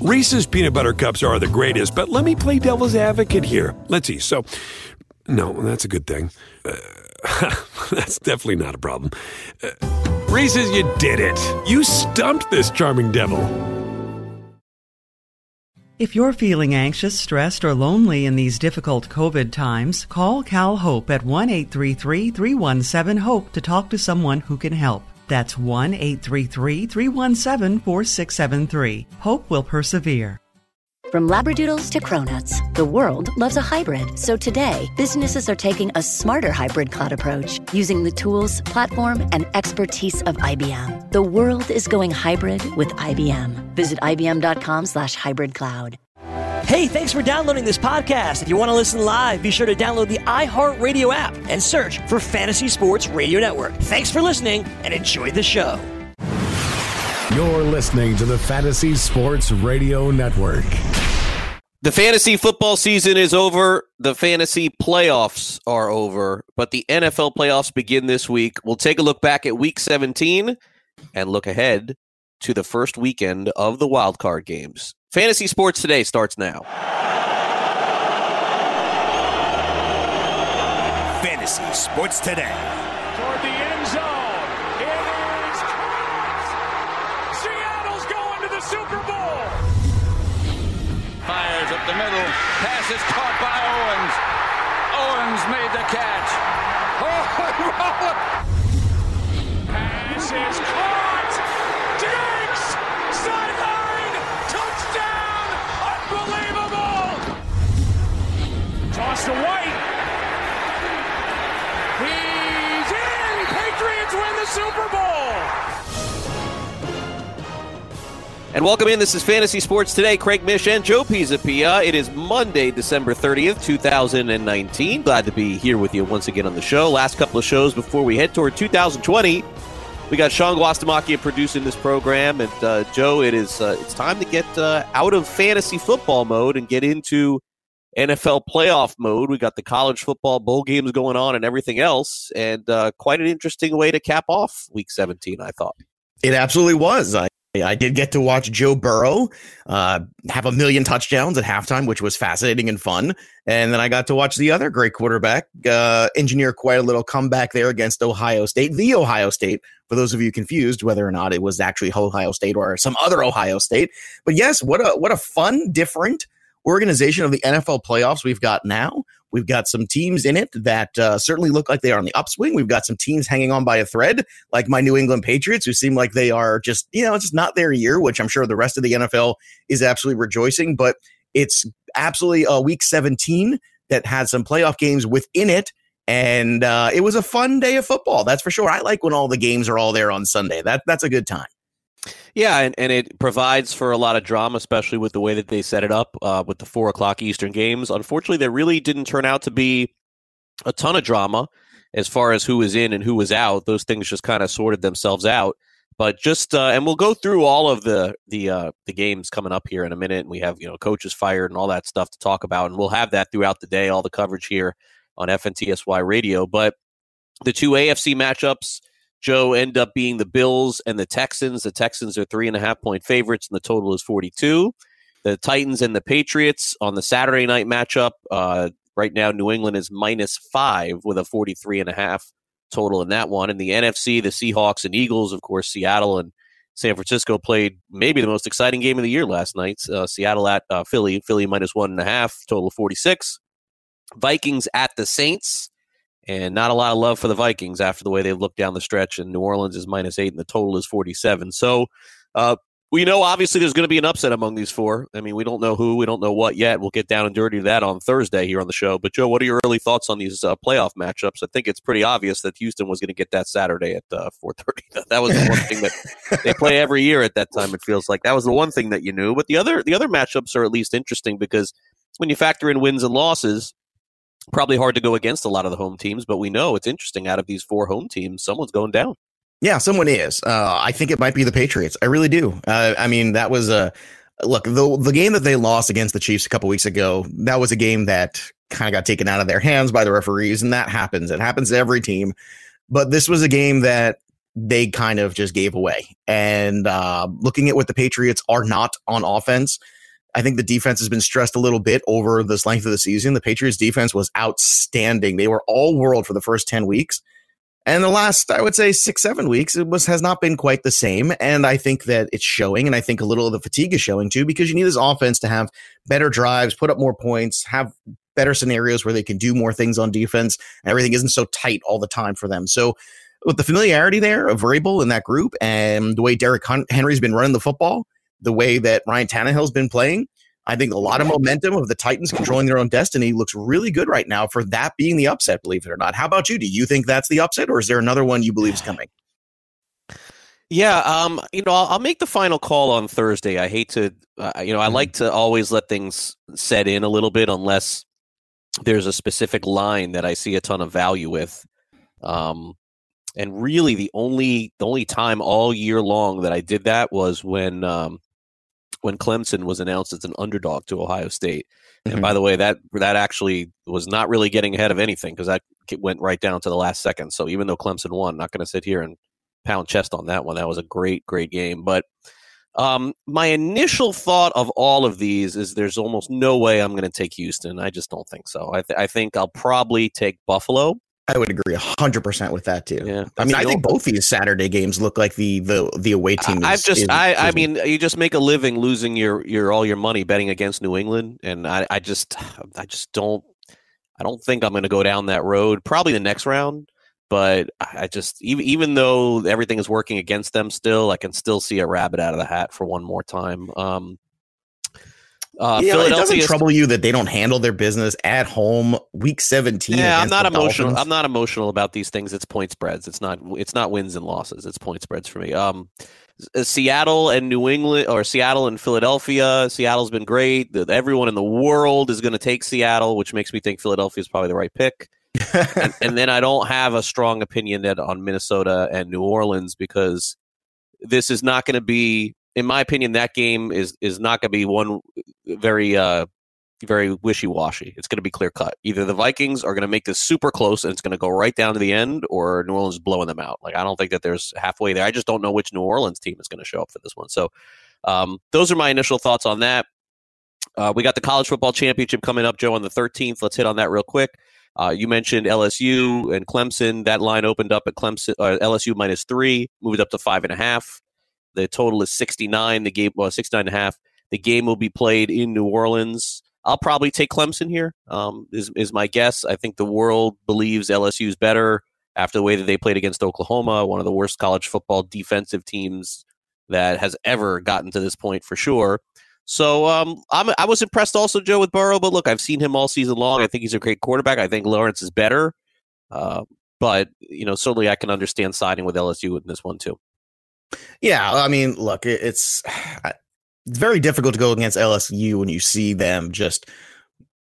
Reese's peanut butter cups are the greatest, but let me play devil's advocate here. Let's see. So, no, that's a good thing. Uh, that's definitely not a problem. Uh, Reese's, you did it. You stumped this charming devil. If you're feeling anxious, stressed, or lonely in these difficult COVID times, call Cal Hope at 1 833 317 HOPE to talk to someone who can help. That's 1 833 317 4673. Hope will persevere. From Labradoodles to Cronuts, the world loves a hybrid. So today, businesses are taking a smarter hybrid cloud approach using the tools, platform, and expertise of IBM. The world is going hybrid with IBM. Visit IBM.com slash hybrid cloud. Hey, thanks for downloading this podcast. If you want to listen live, be sure to download the iHeartRadio app and search for Fantasy Sports Radio Network. Thanks for listening and enjoy the show. You're listening to the Fantasy Sports Radio Network. The fantasy football season is over. The fantasy playoffs are over, but the NFL playoffs begin this week. We'll take a look back at week 17 and look ahead to the first weekend of the wild card games. Fantasy Sports Today starts now. Fantasy Sports Today. And welcome in. This is Fantasy Sports Today. Craig Mish and Joe Pisapia. It is Monday, December 30th, 2019. Glad to be here with you once again on the show. Last couple of shows before we head toward 2020. We got Sean Guastamacchia producing this program, and uh, Joe, it is uh, it's time to get uh, out of fantasy football mode and get into NFL playoff mode. We got the college football bowl games going on and everything else, and uh, quite an interesting way to cap off Week 17. I thought it absolutely was. I I did get to watch Joe Burrow uh, have a million touchdowns at halftime, which was fascinating and fun. And then I got to watch the other great quarterback uh, engineer quite a little comeback there against Ohio State, the Ohio State. For those of you confused whether or not it was actually Ohio State or some other Ohio State, but yes, what a what a fun, different organization of the NFL playoffs we've got now. We've got some teams in it that uh, certainly look like they are on the upswing. We've got some teams hanging on by a thread, like my New England Patriots, who seem like they are just, you know, it's just not their year, which I'm sure the rest of the NFL is absolutely rejoicing. But it's absolutely week 17 that had some playoff games within it. And uh, it was a fun day of football, that's for sure. I like when all the games are all there on Sunday. That that's a good time. Yeah, and, and it provides for a lot of drama, especially with the way that they set it up uh, with the four o'clock Eastern games. Unfortunately, there really didn't turn out to be a ton of drama as far as who was in and who was out. Those things just kind of sorted themselves out. But just uh, and we'll go through all of the the uh, the games coming up here in a minute. And we have you know coaches fired and all that stuff to talk about, and we'll have that throughout the day, all the coverage here on FNTSY Radio. But the two AFC matchups. Joe end up being the Bills and the Texans. The Texans are three and a half point favorites, and the total is 42. The Titans and the Patriots on the Saturday night matchup. Uh, right now, New England is minus five with a 43 and a half total in that one. In the NFC, the Seahawks and Eagles, of course, Seattle and San Francisco played maybe the most exciting game of the year last night. Uh, Seattle at uh, Philly, Philly minus one and a half, total 46. Vikings at the Saints and not a lot of love for the Vikings after the way they've looked down the stretch. And New Orleans is minus eight, and the total is 47. So uh, we know obviously there's going to be an upset among these four. I mean, we don't know who, we don't know what yet. We'll get down and dirty to that on Thursday here on the show. But Joe, what are your early thoughts on these uh, playoff matchups? I think it's pretty obvious that Houston was going to get that Saturday at uh, 4:30. That was the one thing that they play every year at that time. It feels like that was the one thing that you knew. But the other the other matchups are at least interesting because when you factor in wins and losses probably hard to go against a lot of the home teams, but we know it's interesting. Out of these four home teams, someone's going down. Yeah, someone is. Uh, I think it might be the Patriots. I really do. Uh, I mean, that was a look. The the game that they lost against the Chiefs a couple weeks ago. That was a game that kind of got taken out of their hands by the referees, and that happens. It happens to every team. But this was a game that they kind of just gave away. And uh, looking at what the Patriots are not on offense, I think the defense has been stressed a little bit over this length of the season. The Patriots defense was outstanding. They were all world for the first 10 weeks. And the last, I would say, six, seven weeks, it was has not been quite the same. And I think that it's showing. And I think a little of the fatigue is showing too, because you need this offense to have better drives, put up more points, have better scenarios where they can do more things on defense. And everything isn't so tight all the time for them. So with the familiarity there of Vrabel in that group and the way Derrick Henry's been running the football, the way that Ryan Tannehill's been playing, I think a lot of momentum of the Titans controlling their own destiny looks really good right now for that being the upset, believe it or not. How about you? Do you think that's the upset, or is there another one you believe is coming? Yeah, um, you know, I'll, I'll, make the final call on Thursday. I hate to, uh, you know, I like to always let things set in a little bit unless there's a specific line that I see a ton of value with. Um, and really, the only the only time all year long that I did that was when um, when Clemson was announced as an underdog to Ohio State. Mm-hmm. And by the way, that that actually was not really getting ahead of anything because that went right down to the last second. So even though Clemson won, not going to sit here and pound chest on that one. That was a great, great game. But um, my initial thought of all of these is there's almost no way I'm going to take Houston. I just don't think so. I, th- I think I'll probably take Buffalo. I would agree hundred percent with that too. Yeah, I mean, I think both these Saturday games look like the the the away team. I've just, is, I, is, I mean, you just make a living losing your your all your money betting against New England, and I, I just, I just don't, I don't think I'm going to go down that road. Probably the next round, but I just, even even though everything is working against them, still, I can still see a rabbit out of the hat for one more time. Um, uh, yeah, it doesn't trouble you that they don't handle their business at home week 17 yeah i'm not emotional. Dolphins? i'm not emotional about these things. It's point spreads. It's not it's not wins and losses. It's point spreads for me. Um uh, seattle and new england or seattle and philadelphia. Seattle's been great. Everyone in the world is going to take seattle which makes me think philadelphia is probably the right pick. And, and then i don't have a strong opinion that on minnesota and new orleans because this is not going to be in my opinion, that game is is not going to be one very uh, very wishy washy. It's going to be clear cut. Either the Vikings are going to make this super close and it's going to go right down to the end, or New Orleans is blowing them out. Like I don't think that there's halfway there. I just don't know which New Orleans team is going to show up for this one. So um, those are my initial thoughts on that. Uh, we got the college football championship coming up, Joe, on the 13th. Let's hit on that real quick. Uh, you mentioned LSU and Clemson. That line opened up at Clemson, uh, LSU minus three, moved up to five and a half. The total is 69. The game, well, 69 and a half. The game will be played in New Orleans. I'll probably take Clemson here. Um, is is my guess. I think the world believes LSU is better after the way that they played against Oklahoma, one of the worst college football defensive teams that has ever gotten to this point for sure. So um, I was impressed also, Joe, with Burrow. But look, I've seen him all season long. I think he's a great quarterback. I think Lawrence is better. Uh, but you know, certainly I can understand siding with LSU in this one too. Yeah, I mean, look, it's it's very difficult to go against LSU when you see them just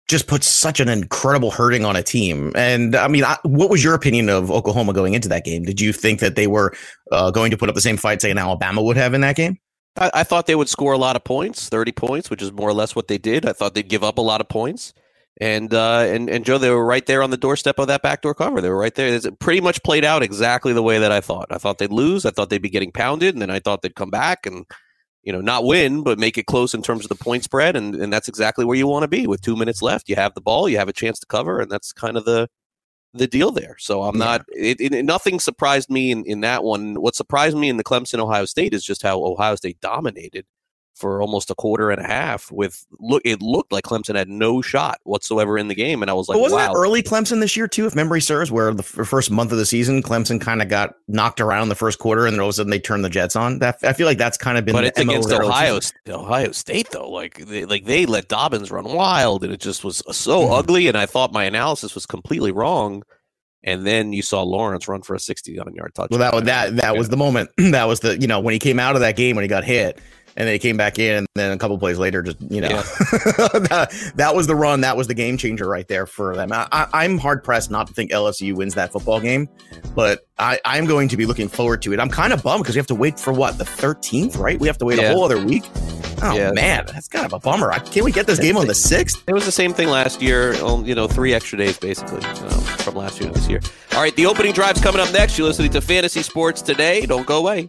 just put such an incredible hurting on a team. And I mean, I, what was your opinion of Oklahoma going into that game? Did you think that they were uh, going to put up the same fight, say, an Alabama would have in that game? I, I, thought they would score a lot of points, thirty points, which is more or less what they did. I thought they'd give up a lot of points. And uh, and and Joe, they were right there on the doorstep of that backdoor cover. They were right there. It pretty much played out exactly the way that I thought. I thought they'd lose. I thought they'd be getting pounded, and then I thought they'd come back and you know not win, but make it close in terms of the point spread. And and that's exactly where you want to be with two minutes left. You have the ball, you have a chance to cover, and that's kind of the the deal there. So I'm yeah. not. It, it, nothing surprised me in in that one. What surprised me in the Clemson Ohio State is just how Ohio State dominated for almost a quarter and a half. With look, it looked like Clemson had no shot whatsoever in the game, and I was like, but wasn't wow. that early Clemson this year too? If memory serves, where the first month of the season, Clemson kind of got knocked around the first quarter, and then all of a sudden they turned the Jets on. That I feel like that's kind of been. But it's MO against Ohio, Ohio State though. Like they, like they let Dobbins run wild, and it just was so mm-hmm. ugly. And I thought my analysis was completely wrong. And then you saw Lawrence run for a 60 yard touchdown. Well, that that that yeah. was the moment. that was the you know when he came out of that game when he got hit and they came back in, and then a couple plays later, just you know, yeah. that, that, was the run. That was the game changer right there for them. I, am hard pressed not to think LSU wins that football game, but I, I'm going to be looking forward to it. I'm kind of bummed because we have to wait for what the 13th, right? We have to wait yeah. a whole other week. Oh yeah. man, that's kind of a bummer. Can't we get this game on the sixth? It was the same thing last year. You know, three extra days basically um, from last year to this year. All right, the opening drive's coming up next. You're listening to Fantasy Sports today. Don't go away.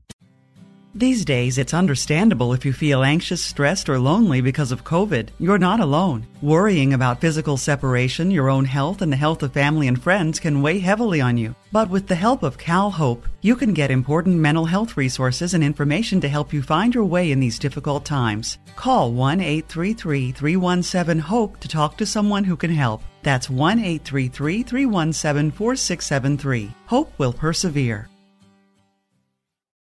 these days, it's understandable if you feel anxious, stressed, or lonely because of COVID. You're not alone. Worrying about physical separation, your own health, and the health of family and friends can weigh heavily on you. But with the help of CalHope, you can get important mental health resources and information to help you find your way in these difficult times. Call 1 833 317 HOPE to talk to someone who can help. That's 1 833 317 4673. Hope will persevere.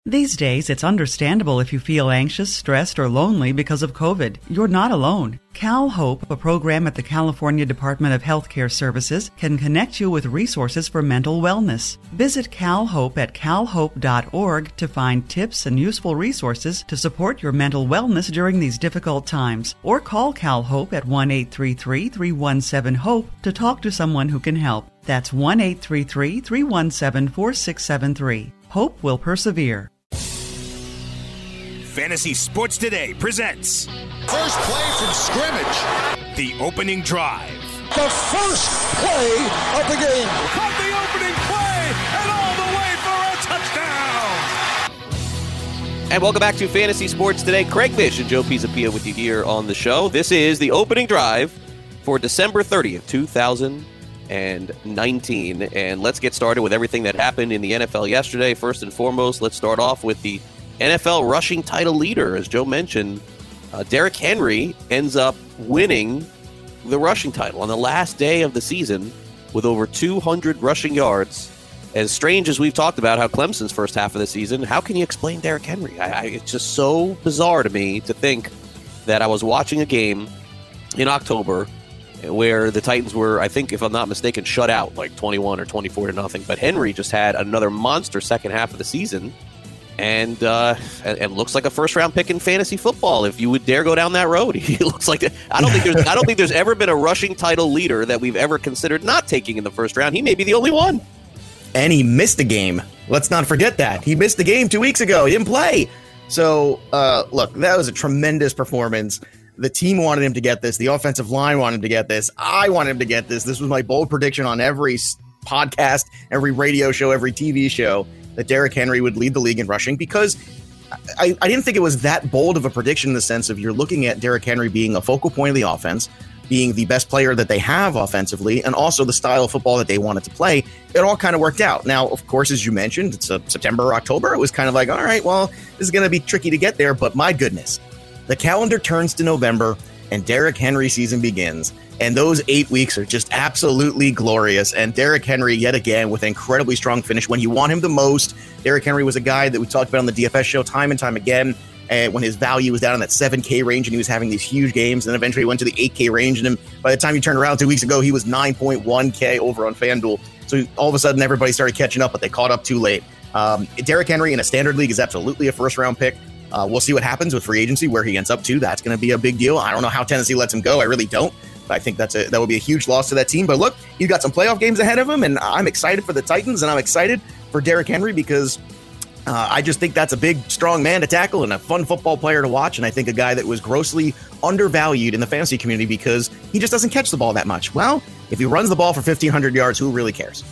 These days, it's understandable if you feel anxious, stressed, or lonely because of COVID. You're not alone. CalHope, a program at the California Department of Healthcare Services, can connect you with resources for mental wellness. Visit CalHope at calhope.org to find tips and useful resources to support your mental wellness during these difficult times. Or call CalHope at 1 833 317 HOPE to talk to someone who can help. That's 1 833 317 4673. Hope will persevere. Fantasy Sports Today presents First play from scrimmage. The opening drive. The first play of the game. Caught the opening play and all the way for a touchdown. And welcome back to Fantasy Sports Today. Craig Mish and Joe Pisapia with you here on the show. This is the opening drive for December 30th, 2000 and 19. And let's get started with everything that happened in the NFL yesterday. First and foremost, let's start off with the NFL rushing title leader. As Joe mentioned, uh, Derrick Henry ends up winning the rushing title on the last day of the season with over 200 rushing yards. As strange as we've talked about how Clemson's first half of the season, how can you explain Derrick Henry? I, I, it's just so bizarre to me to think that I was watching a game in October where the Titans were, I think, if I'm not mistaken, shut out like 21 or 24 to nothing. But Henry just had another monster second half of the season, and uh, and, looks like a first round pick in fantasy football. If you would dare go down that road, he looks like I don't think there's I don't think there's ever been a rushing title leader that we've ever considered not taking in the first round. He may be the only one. And he missed a game. Let's not forget that he missed the game two weeks ago. He didn't play. So uh, look, that was a tremendous performance. The team wanted him to get this. The offensive line wanted him to get this. I wanted him to get this. This was my bold prediction on every podcast, every radio show, every TV show that Derrick Henry would lead the league in rushing because I, I didn't think it was that bold of a prediction in the sense of you're looking at Derrick Henry being a focal point of the offense, being the best player that they have offensively, and also the style of football that they wanted to play. It all kind of worked out. Now, of course, as you mentioned, it's a September, October. It was kind of like, all right, well, this is going to be tricky to get there, but my goodness, the calendar turns to November and Derrick Henry season begins. And those eight weeks are just absolutely glorious. And Derrick Henry, yet again, with an incredibly strong finish when you want him the most. Derrick Henry was a guy that we talked about on the DFS show time and time again. And when his value was down in that 7K range and he was having these huge games, and then eventually he went to the 8K range. And then by the time you turned around two weeks ago, he was 9.1K over on FanDuel. So all of a sudden, everybody started catching up, but they caught up too late. Um, Derrick Henry in a standard league is absolutely a first round pick. Uh, we'll see what happens with free agency, where he ends up to. That's going to be a big deal. I don't know how Tennessee lets him go. I really don't. I think that's a that would be a huge loss to that team. But look, he's got some playoff games ahead of him, and I'm excited for the Titans, and I'm excited for Derrick Henry because uh, I just think that's a big, strong man to tackle and a fun football player to watch. And I think a guy that was grossly undervalued in the fantasy community because he just doesn't catch the ball that much. Well, if he runs the ball for 1,500 yards, who really cares?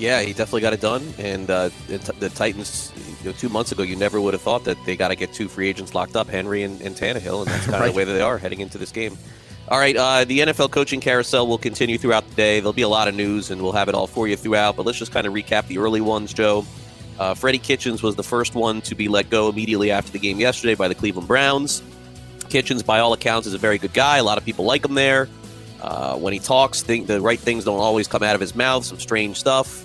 Yeah, he definitely got it done. And uh, the Titans, you know, two months ago, you never would have thought that they got to get two free agents locked up, Henry and, and Tannehill, and that's kind right. of the way that they are heading into this game. All right, uh, the NFL coaching carousel will continue throughout the day. There'll be a lot of news, and we'll have it all for you throughout. But let's just kind of recap the early ones, Joe. Uh, Freddie Kitchens was the first one to be let go immediately after the game yesterday by the Cleveland Browns. Kitchens, by all accounts, is a very good guy. A lot of people like him there. Uh, when he talks, think the right things don't always come out of his mouth. Some strange stuff.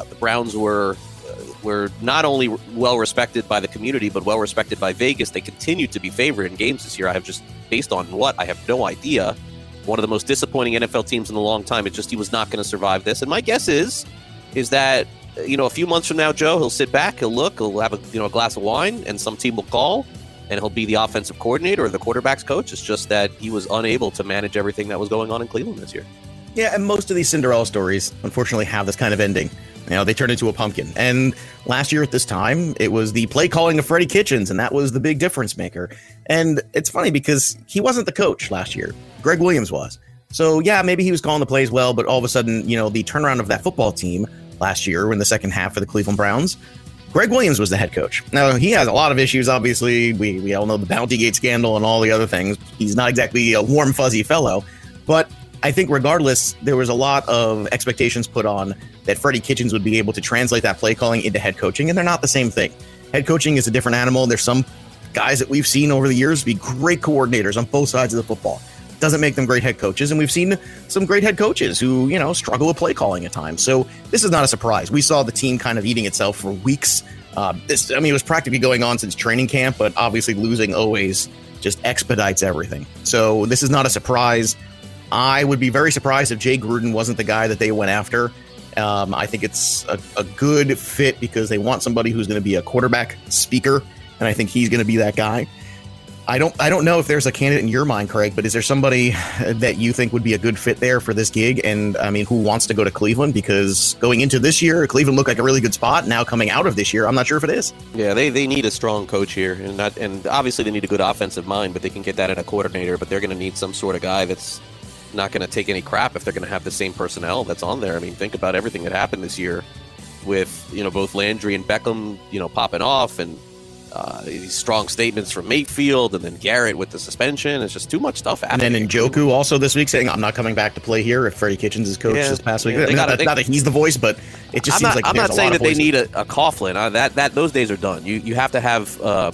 Uh, the Browns were uh, were not only well respected by the community, but well respected by Vegas. They continue to be favored in games this year. I have just based on what I have no idea. One of the most disappointing NFL teams in a long time. It just he was not going to survive this. And my guess is is that you know a few months from now, Joe, he'll sit back, he'll look, he'll have a you know a glass of wine, and some team will call and he'll be the offensive coordinator or the quarterback's coach. It's just that he was unable to manage everything that was going on in Cleveland this year. Yeah, and most of these Cinderella stories, unfortunately, have this kind of ending. You know, they turned into a pumpkin. And last year at this time, it was the play calling of Freddie Kitchens, and that was the big difference maker. And it's funny because he wasn't the coach last year. Gregg Williams was. So, yeah, maybe he was calling the plays well, but all of a sudden, you know, the turnaround of that football team last year in the second half for the Cleveland Browns Gregg Williams was the head coach. Now, he has a lot of issues, obviously. We, we all know the Bounty Gate scandal and all the other things. He's not exactly a warm, fuzzy fellow. But I think, regardless, there was a lot of expectations put on that Freddie Kitchens would be able to translate that play calling into head coaching, and they're not the same thing. Head coaching is a different animal. There's some guys that we've seen over the years be great coordinators on both sides of the football doesn't make them great head coaches. And we've seen some great head coaches who, you know, struggle with play calling at times. So this is not a surprise. We saw the team kind of eating itself for weeks. Uh, this, I mean, it was practically going on since training camp, but obviously losing always just expedites everything. So this is not a surprise. I would be very surprised if Jay Gruden wasn't the guy that they went after. Um, I think it's a, a good fit because they want somebody who's going to be a quarterback speaker, and I think he's going to be that guy. I don't I don't know if there's a candidate in your mind, Craig, but is there somebody that you think would be a good fit there for this gig? And I mean, who wants to go to Cleveland? Because going into this year, Cleveland looked like a really good spot. Now coming out of this year, I'm not sure if it is. Yeah, they, they need a strong coach here, and not and obviously they need a good offensive mind, but they can get that in a coordinator. But they're going to need some sort of guy that's not going to take any crap if they're going to have the same personnel that's on there. I mean, think about everything that happened this year with you know both Landry and Beckham, you know, popping off and uh, these strong statements from Mayfield and then Garrett with the suspension. It's just too much stuff happening. And then Njoku also this week saying, I'm not coming back to play here if Freddie Kitchens is coach yeah, this past week. Yeah, not, gotta, they, not, that he's the voice, but it just I'm seems not, like I'm not saying that they need a, a Coughlin. Uh, that, that Those days are done. You, you have to have uh,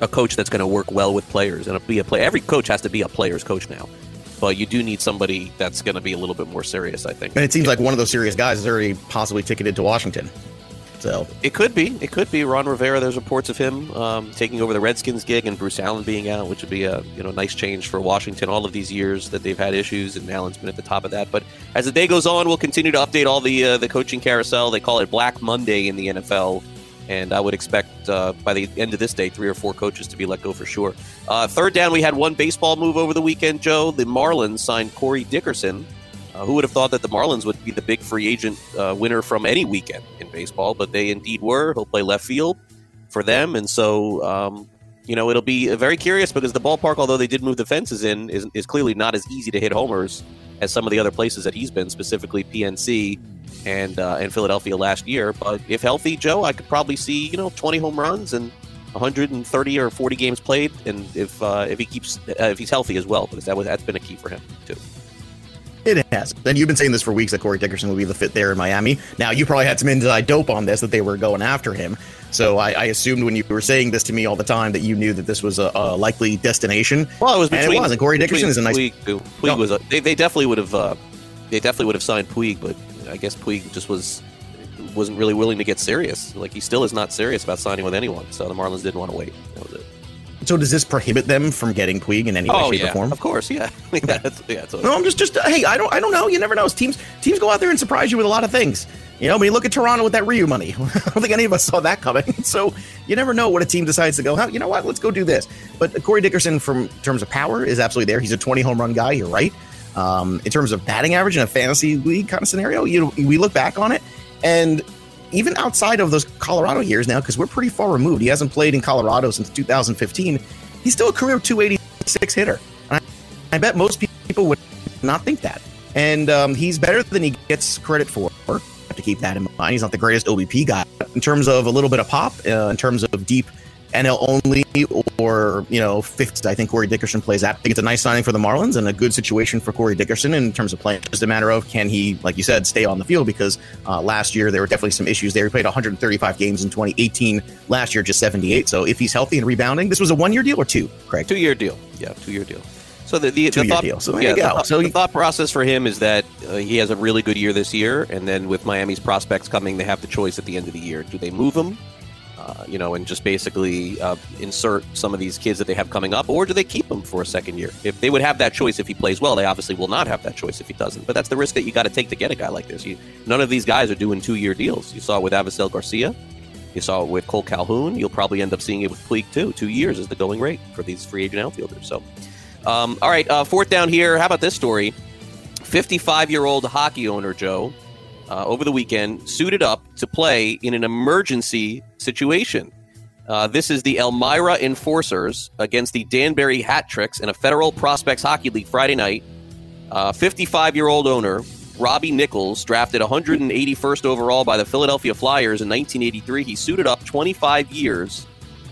a coach that's going to work well with players and be a play. Every coach has to be a player's coach now but you do need somebody that's going to be a little bit more serious, I think. And it seems like one of those serious guys is already possibly ticketed to Washington. So it could be. It could be Ron Rivera. There's reports of him um, taking over the Redskins gig and Bruce Allen being out, which would be a you know nice change for Washington. All of these years that they've had issues, and Allen's been at the top of that. But as the day goes on, we'll continue to update all the uh, the coaching carousel. They call it Black Monday in the NFL, and I would expect uh, by the end of this day, three or four coaches to be let go for sure. Uh, third down, we had one baseball move over the weekend. Joe, the Marlins signed Corey Dickerson uh, who would have thought that the Marlins would be the big free agent uh, winner from any weekend in baseball? But they indeed were. He'll play left field for them, and so um, you know it'll be very curious because the ballpark, although they did move the fences in, is, is clearly not as easy to hit homers as some of the other places that he's been, specifically PNC and uh, and Philadelphia last year. But if healthy, Joe, I could probably see you know 20 home runs and 130 or 40 games played, and if uh, if he keeps uh, if he's healthy as well, because that was that's been a key for him too. It has. And you've been saying this for weeks that Corey Dickerson would be the fit there in Miami. Now, you probably had some inside dope on this that they were going after him. So I, I, assumed when you were saying this to me all the time that you knew that this was a, a likely destination. Well, it was between. And it was. And Corey Dickerson is a nice. Puig, Puig no. was. A, they, they definitely would have. Uh, they definitely would have signed Puig, but I guess Puig just was wasn't really willing to get serious. Like he still is not serious about signing with anyone. So the Marlins didn't want to wait. That was it. So does this prohibit them from getting Puig in any way, oh, shape, yeah. or form? Of course, yeah. yeah, that's, yeah totally. No, I'm just, just uh, hey, I don't, I don't know. You never know. Teams, teams go out there and surprise you with a lot of things. You know, I mean, look at Toronto with that Ryu money. I don't think any of us saw that coming. So you never know what a team decides to go. How You know what? Let's go do this. But Corey Dickerson, from terms of power, is absolutely there. He's a 20 home run guy. You're right. Um, in terms of batting average in a fantasy league kind of scenario, you we look back on it, and even outside of those Colorado years now, because we're pretty far removed. He hasn't played in Colorado since 2015 he's still a career 286 hitter. I, I, bet most people would not think that. And um, he's better than he gets credit for. Have to keep that in mind. He's not the greatest OBP guy. In terms of a little bit of pop, uh, in terms of deep NL only or, you know, fixed. I think Corey Dickerson plays that. I think it's a nice signing for the Marlins and a good situation for Corey Dickerson in terms of playing. Just a matter of can he, like you said, stay on the field because uh, last year there were definitely some issues there. He played 135 games in 2018. Last year, just 78. So if he's healthy and rebounding, this was a one year deal or two, Craig? Two year deal. Yeah, two year deal. So the, the, the thought, deal. So yeah, the, So the he- thought process for him is that uh, he has a really good year this year, and then with Miami's prospects coming, they have the choice at the end of the year: do they move him, uh, you know, and just basically uh, insert some of these kids that they have coming up, or do they keep him for a second year? If they would have that choice if he plays well, they obviously will not have that choice if he doesn't. But that's the risk that you got to take to get a guy like this. You, none of these guys are doing two-year deals. You saw it with Avisail Garcia. You saw it with Cole Calhoun. You'll probably end up seeing it with Puig too. Two years is the going rate for these free agent outfielders. So, um, all right, uh, fourth down here. How about this story? 55 year old hockey owner Joe uh, over the weekend suited up to play in an emergency situation. Uh, this is the Elmira Enforcers against the Danbury Hat Tricks in a Federal Prospects Hockey League Friday night. 55 year old owner Robbie Nichols, drafted 181st overall by the Philadelphia Flyers in 1983. He suited up 25 years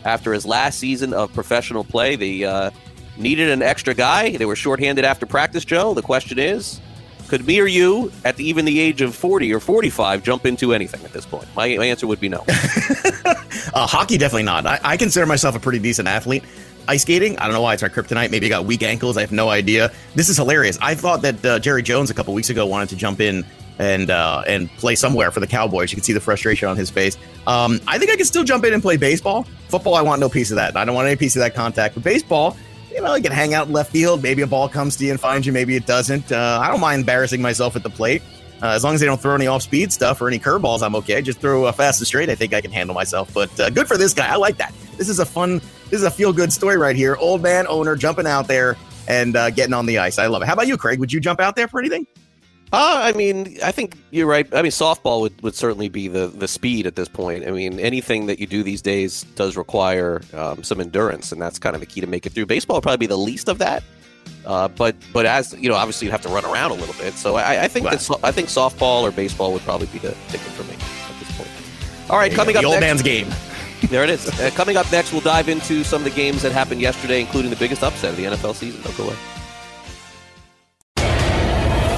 after his last season of professional play. They uh, needed an extra guy. They were shorthanded after practice, Joe. The question is could me or you, at the, even the age of 40 or 45, jump into anything at this point? My, my answer would be no. Uh, hockey, definitely not. I, I consider myself a pretty decent athlete. Ice skating, I don't know why it's my kryptonite. Maybe I got weak ankles. I have no idea. This is hilarious. I thought that uh, Jerry Jones a couple weeks ago wanted to jump in and uh, and play somewhere for the Cowboys. You can see the frustration on his face. Um, I think I can still jump in and play baseball. Football, I want no piece of that. I don't want any piece of that contact. But baseball, you know, I can hang out in left field. Maybe a ball comes to you and finds you. Maybe it doesn't. Uh, I don't mind embarrassing myself at the plate. Uh, as long as they don't throw any off speed stuff or any curveballs, I'm okay. Just throw uh, fast and straight. I think I can handle myself. But uh, good for this guy. I like that. This is a fun, this is a feel good story right here. Old man owner jumping out there and uh, getting on the ice. I love it. How about you, Craig? Would you jump out there for anything? Uh, I mean, I think you're right. I mean, softball would, would certainly be the, the speed at this point. I mean, anything that you do these days does require um, some endurance, and that's kind of the key to make it through. Baseball would probably be the least of that. Uh, but but as you know, obviously you have to run around a little bit. So I, I think that I think softball or baseball would probably be the ticket for me at this point. All right, coming go. up The old next, man's game. There it is. Uh, coming up next, we'll dive into some of the games that happened yesterday, including the biggest upset of the NFL season. Don't go away.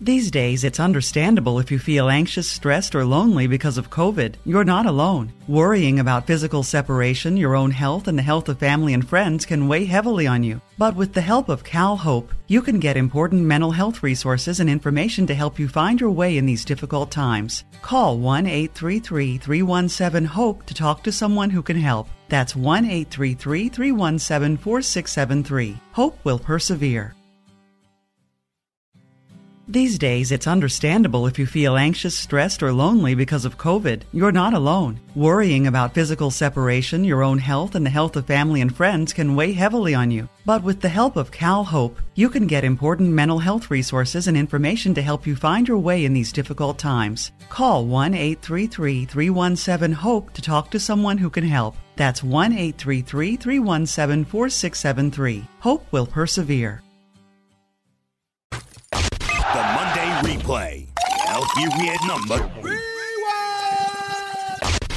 These days, it's understandable if you feel anxious, stressed, or lonely because of COVID. You're not alone. Worrying about physical separation, your own health, and the health of family and friends can weigh heavily on you. But with the help of Cal Hope, you can get important mental health resources and information to help you find your way in these difficult times. Call 1 833 317 HOPE to talk to someone who can help. That's 1 833 317 4673. Hope will persevere. These days, it's understandable if you feel anxious, stressed, or lonely because of COVID. You're not alone. Worrying about physical separation, your own health, and the health of family and friends can weigh heavily on you. But with the help of Cal Hope, you can get important mental health resources and information to help you find your way in these difficult times. Call 1 833 317 HOPE to talk to someone who can help. That's 1 833 317 4673. Hope will persevere. Monday replay. LP number.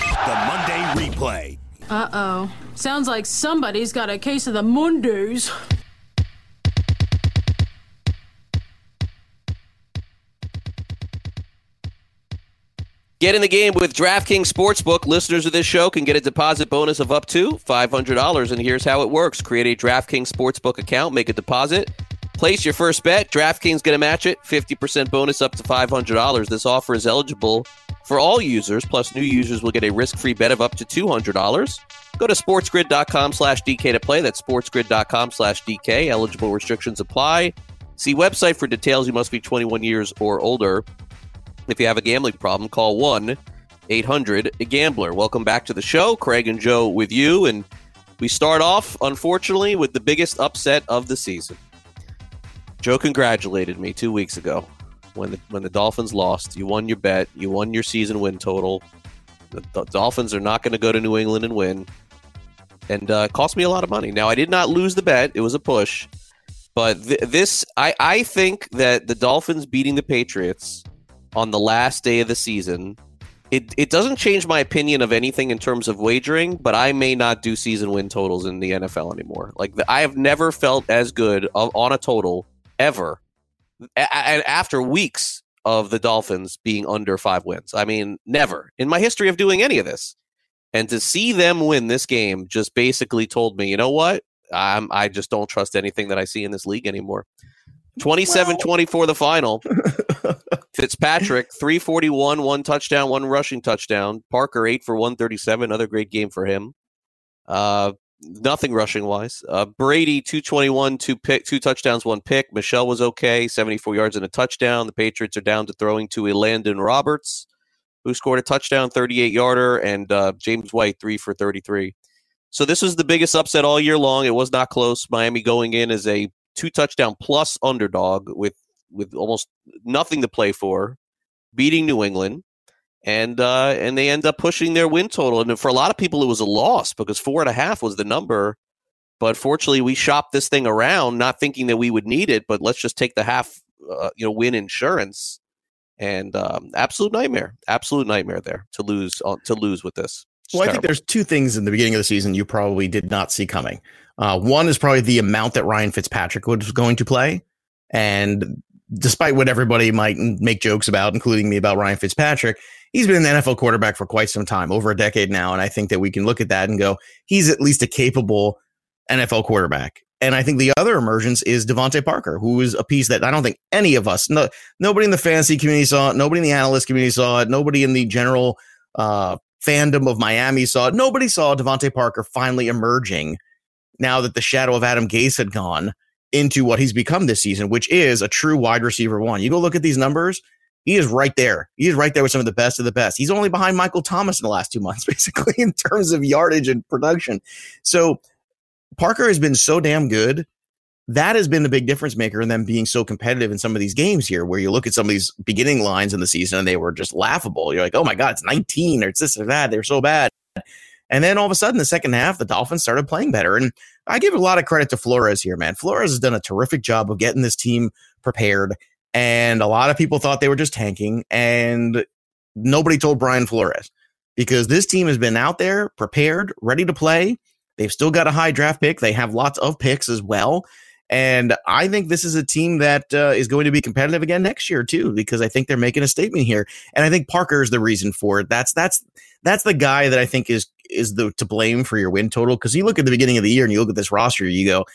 The Monday replay. Uh oh. Sounds like somebody's got a case of the Mondays. Get in the game with DraftKings Sportsbook. Listeners of this show can get a deposit bonus of up to $500. And here's how it works create a DraftKings Sportsbook account, make a deposit, place your first bet. DraftKings going to match it, 50% bonus up to $500. This offer is eligible for all users, plus new users will get a risk free bet of up to $200. Go to sportsgrid.com slash DK to play. That's sportsgrid.com slash DK. Eligible restrictions apply. See website for details. You must be 21 years or older. If you have a gambling problem, call 1 800 Gambler. Welcome back to the show. Craig and Joe with you. And we start off, unfortunately, with the biggest upset of the season. Joe congratulated me two weeks ago when the, when the Dolphins lost. You won your bet, you won your season win total. The, the Dolphins are not going to go to New England and win. And uh, it cost me a lot of money. Now, I did not lose the bet, it was a push. But th- this, I, I think that the Dolphins beating the Patriots on the last day of the season it, it doesn't change my opinion of anything in terms of wagering, but I may not do season win totals in the NFL anymore. Like the, I have never felt as good of, on a total ever, and after weeks of the Dolphins being under five wins. I mean, never in my history of doing any of this. And to see them win this game just basically told me, you know what? I'm I just don't trust anything that I see in this league anymore. 27 24 the final. Fitzpatrick, 341, one touchdown, one rushing touchdown. Parker, 8 for 137. Another great game for him. Uh, nothing rushing wise. Uh, Brady, 221, two pick, two touchdowns, one pick. Michel was okay, 74 yards and a touchdown. The Patriots are down to throwing to Elandon Roberts, who scored a touchdown, 38 yarder, and uh, James White, 3 for 33. So this was the biggest upset all year long. It was not close. Miami going in as a two touchdown plus underdog with with almost nothing to play for, beating New England, and uh, and they end up pushing their win total. And for a lot of people, it was a loss because four and a half was the number. But fortunately, we shopped this thing around, not thinking that we would need it. But let's just take the half, uh, you know, win insurance. And um, absolute nightmare, absolute nightmare there to lose uh, to lose with this. It's well, terrible. I think there's two things in the beginning of the season you probably did not see coming. Uh, one is probably the amount that Ryan Fitzpatrick was going to play, and despite what everybody might make jokes about, including me about Ryan Fitzpatrick, he's been an NFL quarterback for quite some time, over a decade now. And I think that we can look at that and go, he's at least a capable NFL quarterback. And I think the other emergence is DeVante Parker, who is a piece that I don't think any of us, no, nobody in the fantasy community saw it, nobody in the analyst community saw it, nobody in the general uh, fandom of Miami saw it. Nobody saw DeVante Parker finally emerging now that the shadow of Adam Gase had gone into what he's become this season, which is a true wide receiver one. You go look at these numbers, he is right there. He is right there with some of the best of the best. He's only behind Michael Thomas in the last two months, basically, in terms of yardage and production. So Parker has been so damn good. That has been the big difference maker in them being so competitive in some of these games here, where you look at some of these beginning lines in the season and they were just laughable. You're like, oh my God, it's 19 or it's this or that. They're so bad. And then all of a sudden, the second half, the Dolphins started playing better. And I give a lot of credit to Flores here, man. Flores has done a terrific job of getting this team prepared. And a lot of people thought they were just tanking. And nobody told Brian Flores because this team has been out there, prepared, ready to play. They've still got a high draft pick. They have lots of picks as well. And I think this is a team that uh, is going to be competitive again next year too, because I think they're making a statement here, and I think Parker is the reason for it. That's that's that's the guy that I think is is the to blame for your win total. Because you look at the beginning of the year and you look at this roster, you go,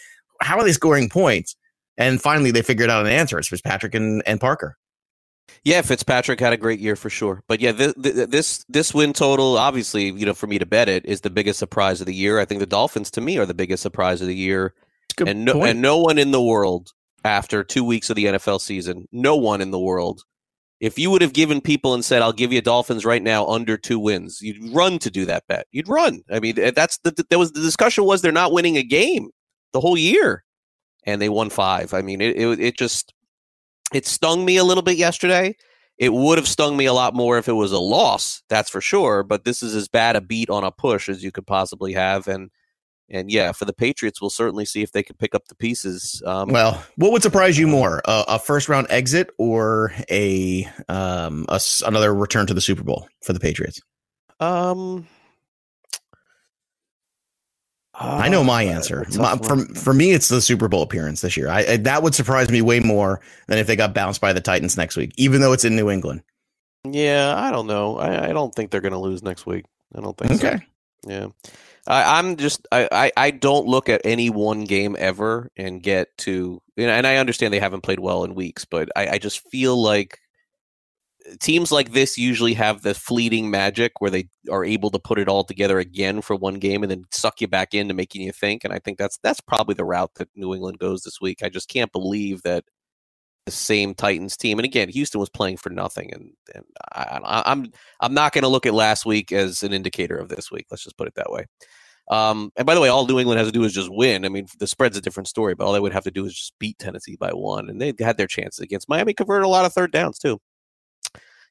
how are they scoring points? And finally, they figured out an answer. It's Fitzpatrick and, and Parker. Yeah, Fitzpatrick had a great year for sure. But yeah, this, this this win total, obviously, you know, for me to bet it is the biggest surprise of the year. I think the Dolphins, to me, are the biggest surprise of the year and no, point. and no one in the world after two weeks of the NFL season, no one in the world. If you would have given people and said, "I'll give you Dolphins right now under two wins," you'd run to do that bet. You'd run. I mean, eh, that's the there was the discussion was they're not winning a game the whole year, and they won five. I mean, it it, it just it stung me a little bit yesterday. It would have stung me a lot more if it was a loss, that's for sure. But this is as bad a beat on a push as you could possibly have, and and yeah, for the Patriots, we'll certainly see if they can pick up the pieces. Um, well, what would surprise you more, uh, a first round exit or a, um, a, another return to the Super Bowl for the Patriots? Um, I know my uh, answer. My, for for me, it's the Super Bowl appearance this year. I, I, that would surprise me way more than if they got bounced by the Titans next week, even though it's in New England. Yeah, I don't know. I, I don't think they're going to lose next week. I don't think. Okay. So. Yeah. I, am just I, I, I don't look at any one game ever and get to you know, and I understand they haven't played well in weeks, but I, I just feel like teams like this usually have the fleeting magic where they are able to put it all together again for one game and then suck you back into making you think. And I think that's that's probably the route that New England goes this week. I just can't believe that the same Titans team. And again, Houston was playing for nothing, and and I, I, I'm I'm not going to look at last week as an indicator of this week. Let's just put it that way. Um, and by the way, all New England has to do is just win. I mean, the spread's a different story, but all they would have to do is just beat Tennessee by one, and they had their chances against Miami. Converted a lot of third downs too.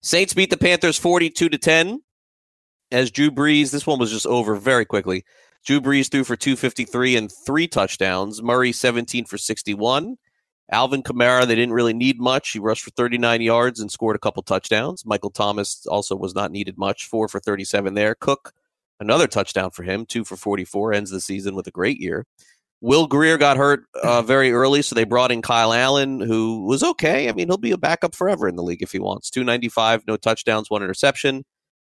Saints beat the Panthers forty-two to ten. As Drew Brees, this one was just over very quickly. Drew Brees threw for 253 and three touchdowns. Murray 17 for 61. Alvin Kamara, they didn't really need much. He rushed for 39 yards and scored a couple touchdowns. Michael Thomas also was not needed much, four for 37 there. Cook Another touchdown for him, two for 44, ends the season with a great year. Will Grier got hurt uh, very early, so they brought in Kyle Allen, who was okay. I mean, he'll be a backup forever in the league if he wants. 295, no touchdowns, one interception.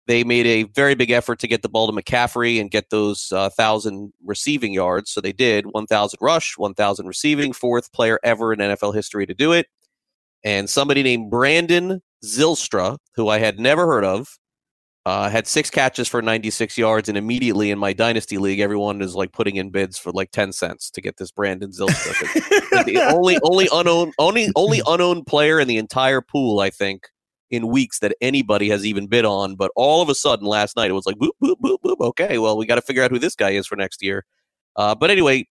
They made a very big effort to get the ball to McCaffrey and get those uh, 1,000 receiving yards. So they did 1,000 rush, 1,000 receiving, fourth player ever in NFL history to do it. And somebody named Brandon Zylstra, who I had never heard of, uh, had six catches for 96 yards, and immediately in my dynasty league, everyone is like putting in bids for like 10 cents to get this Brandon Zylstra. the only only unowned only only unowned player in the entire pool, I think, in weeks that anybody has even bid on. But all of a sudden, last night it was like boop boop boop boop. Okay, well we got to figure out who this guy is for next year. Uh, but anyway,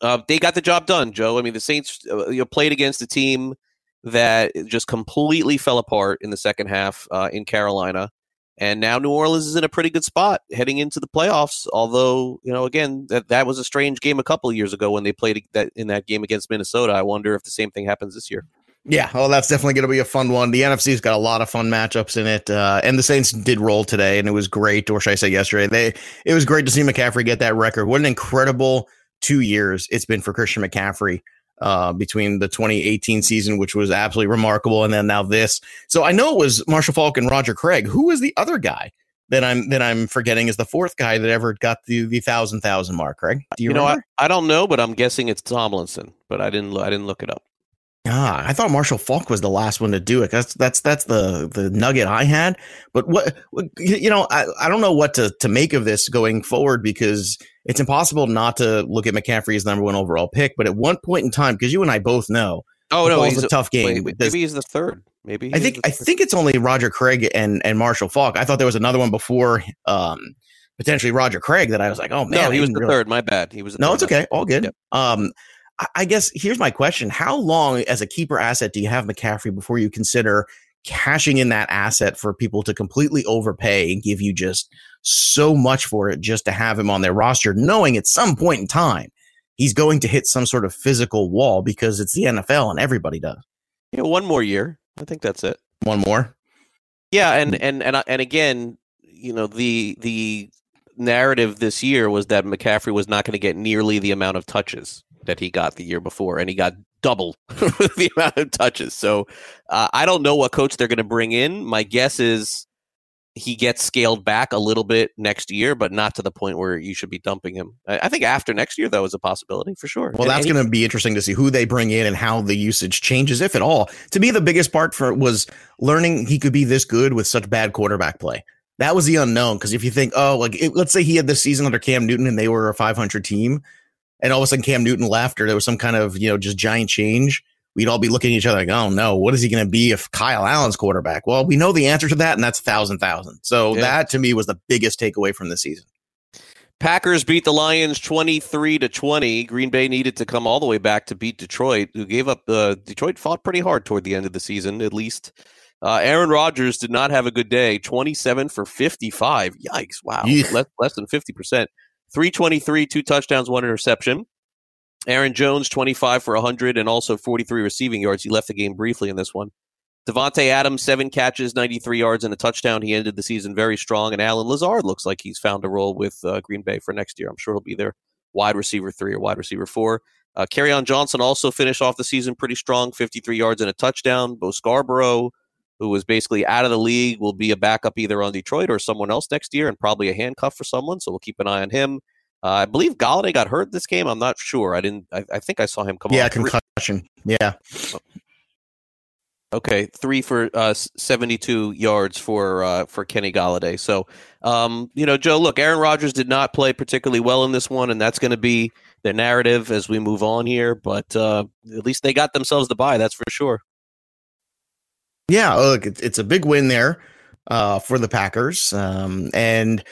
uh, they got the job done, Joe. I mean, the Saints uh, you know, played against a team that just completely fell apart in the second half uh, in Carolina. And now New Orleans is in a pretty good spot heading into the playoffs. Although, you know, again, that, that was a strange game a couple years ago when they played that in that game against Minnesota. I wonder if the same thing happens this year. Yeah, well, that's definitely going to be a fun one. The NFC's got a lot of fun matchups in it, uh, and the Saints did roll today, and it was great. Or should I say, yesterday? They it was great to see McCaffrey get that record. What an incredible two years it's been for Christian McCaffrey uh, between the 2018 season, which was absolutely remarkable, and then now this. So I know it was Marshall Faulk and Roger Craig. Who was the other guy that I'm that I'm forgetting is the fourth guy that ever got the the thousand thousand mark? Craig, do you, you know? I, I don't know, but I'm guessing it's Tomlinson. But I didn't I didn't look it up. Ah, I thought Marshall Faulk was the last one to do it. That's that's that's the the nugget I had. But what, what you know, I, I don't know what to to make of this going forward because it's impossible not to look at McCaffrey as number one overall pick. But at one point in time, because you and I both know, oh no, it's a tough game. Wait, maybe he's the third. Maybe I think I think it's only Roger Craig and and Marshall Faulk. I thought there was another one before. Um, potentially Roger Craig that I was like, oh man, no, he was the really... third. My bad. He was no, it's okay, all good. Yep. Um, I guess here's my question. How long as a keeper asset do you have McCaffrey before you consider cashing in that asset for people to completely overpay and give you just so much for it just to have him on their roster, knowing at some point in time he's going to hit some sort of physical wall because it's the NFL and everybody does. Yeah, one more year. I think that's it. One more. Yeah, hmm. and and and uh, and again, you know, the the narrative this year was that McCaffrey was not going to get nearly the amount of touches that he got the year before, and he got double the amount of touches. So uh, I don't know what coach they're going to bring in. My guess is he gets scaled back a little bit next year, but not to the point where you should be dumping him. I, I think after next year, though, is a possibility for sure. Well, and, that's going to be interesting to see who they bring in and how the usage changes, if at all. To me, the biggest part for was learning he could be this good with such bad quarterback play. That was the unknown because if you think, oh, like it, let's say he had this season under Cam Newton and they were a 500 team, and all of a sudden Cam Newton left or there was some kind of, you know, just giant change, we'd all be looking at each other like, oh no, what is he going to be if Kyle Allen's quarterback? Well, we know the answer to that, and that's thousand thousand. So yeah. that to me was the biggest takeaway from the season. Packers beat the Lions 23 to 20. Green Bay needed to come all the way back to beat Detroit, who gave up uh, Detroit fought pretty hard toward the end of the season, at least. Uh, Aaron Rodgers did not have a good day. 27 for 55. Yikes. Wow. Less, less than 50%. 323, two touchdowns, one interception. Aaron Jones, 25 for 100 and also 43 receiving yards. He left the game briefly in this one. Davante Adams, seven catches, 93 yards, and a touchdown. He ended the season very strong. And Allen Lazard looks like he's found a role with uh, Green Bay for next year. I'm sure he'll be their wide receiver three or wide receiver four. Uh, on Johnson also finished off the season pretty strong, 53 yards and a touchdown. Bo Scarborough, who was basically out of the league, will be a backup either on Detroit or someone else next year, and probably a handcuff for someone. So we'll keep an eye on him. Uh, I believe Golladay got hurt this game. I'm not sure. I didn't. I, I think I saw him come. Yeah, concussion. Yeah. Okay, three for uh, 72 yards for uh, for Kenny Golladay. So, um, you know, Joe, look, Aaron Rodgers did not play particularly well in this one, and that's going to be their narrative as we move on here. But uh, at least they got themselves the buy. That's for sure. Yeah, look, it's, it's a big win there uh, for the Packers, um, and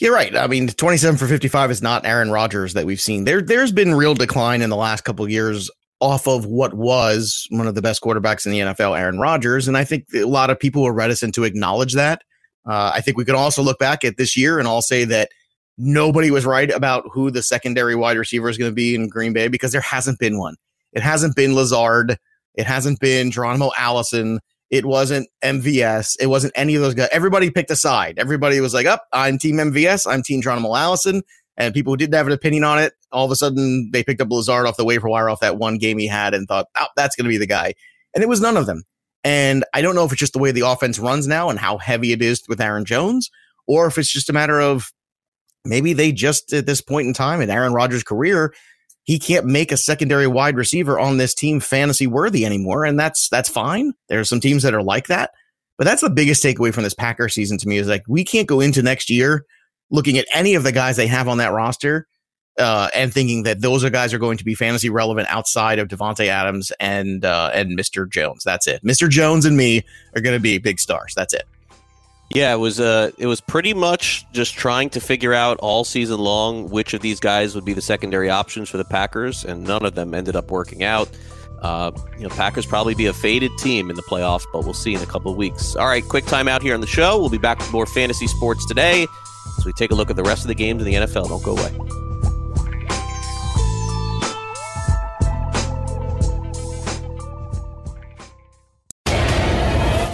you're right. I mean, 27 for 55 is not Aaron Rodgers that we've seen. There, there's been real decline in the last couple of years off of what was one of the best quarterbacks in the NFL, Aaron Rodgers, and I think a lot of people were reticent to acknowledge that. Uh, I think we could also look back at this year and all say that nobody was right about who the secondary wide receiver is going to be in Green Bay because there hasn't been one. It hasn't been Lazard. It hasn't been Geronimo Allison. It wasn't MVS. It wasn't any of those guys. Everybody picked a side. Everybody was like, up, oh, I'm team MVS. I'm team Geronimo Allison. And people who didn't have an opinion on it, all of a sudden they picked up Lazard off the waiver wire off that one game he had and thought, oh, that's going to be the guy. And it was none of them. And I don't know if it's just the way the offense runs now and how heavy it is with Aaron Jones, or if it's just a matter of maybe they just at this point in time in Aaron Rodgers' career, he can't make a secondary wide receiver on this team fantasy worthy anymore, and that's that's fine. There are some teams that are like that, but that's the biggest takeaway from this Packer season to me is like we can't go into next year looking at any of the guys they have on that roster uh, and thinking that those are guys are going to be fantasy relevant outside of Davante Adams and uh, and Mr. Jones. That's it. Mr. Jones and me are going to be big stars. That's it. Yeah, it was uh it was pretty much just trying to figure out all season long which of these guys would be the secondary options for the Packers, and none of them ended up working out. Uh, you know, Packers probably be a faded team in the playoffs, but we'll see in a couple of weeks. All right, quick time out here on the show. We'll be back with more fantasy sports today as we take a look at the rest of the games in the NFL. Don't go away.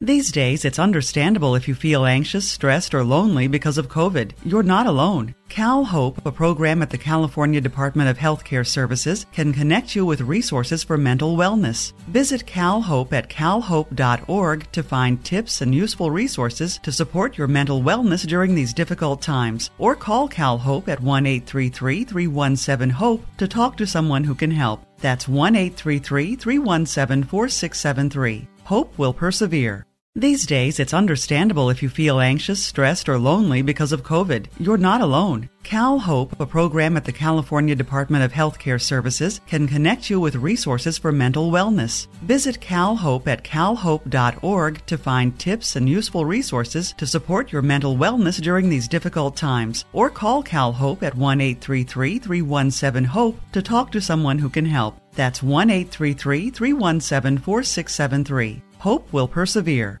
These days, it's understandable if you feel anxious, stressed, or lonely because of COVID. You're not alone. Cal Hope, a program at the California Department of Healthcare Services, can connect you with resources for mental wellness. Visit CalHope at calhope.org to find tips and useful resources to support your mental wellness during these difficult times. Or call Cal Hope at 1 833 317 HOPE to talk to someone who can help. That's 1 833 317 4673. Hope will persevere. These days, it's understandable if you feel anxious, stressed, or lonely because of COVID. You're not alone. Cal Hope, a program at the California Department of Healthcare Services, can connect you with resources for mental wellness. Visit CalHope at calhope.org to find tips and useful resources to support your mental wellness during these difficult times. Or call Cal Hope at 1 833 317 HOPE to talk to someone who can help. That's 1 833 317 4673. Hope will persevere.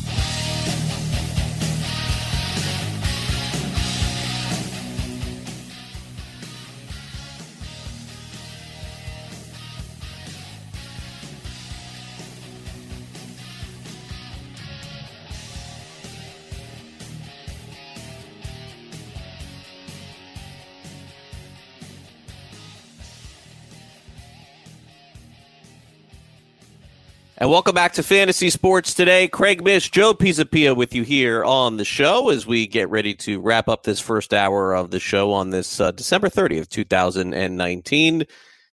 And welcome back to Fantasy Sports today. Craig Mish, Joe Pisapia with you here on the show as we get ready to wrap up this first hour of the show on this uh, December 30th, 2019.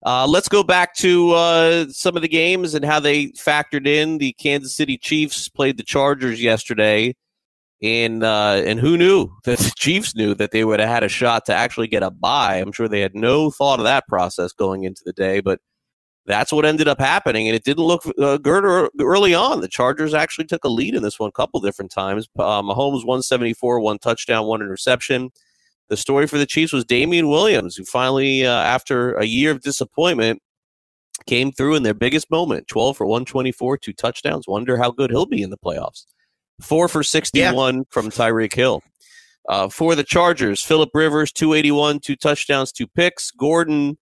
Uh, let's go back to uh, some of the games and how they factored in. The Kansas City Chiefs played the Chargers yesterday. And uh, and who knew that the Chiefs knew that they would have had a shot to actually get a bye? I'm sure they had no thought of that process going into the day, but that's what ended up happening, and it didn't look uh, good early on. The Chargers actually took a lead in this one a couple different times. Uh, Mahomes 174, one touchdown, one interception. The story for the Chiefs was Damien Williams, who finally, uh, after a year of disappointment, came through in their biggest moment 12 for 124, two touchdowns. Wonder how good he'll be in the playoffs. Four for 61 yeah. from Tyreek Hill. Uh, for the Chargers, Philip Rivers, 281, two touchdowns, two picks. Gordon,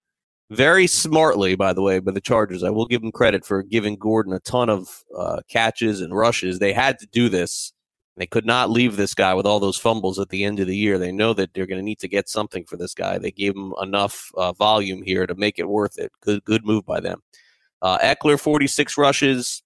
very smartly, by the way, by the Chargers. I will give them credit for giving Gordon a ton of uh, catches and rushes. They had to do this They could not leave this guy with all those fumbles at the end of the year. They know that they're going to need to get something for this guy. They gave him enough uh, volume here to make it worth it. Good, good move by them. Uh, Ekeler, 46 rushes,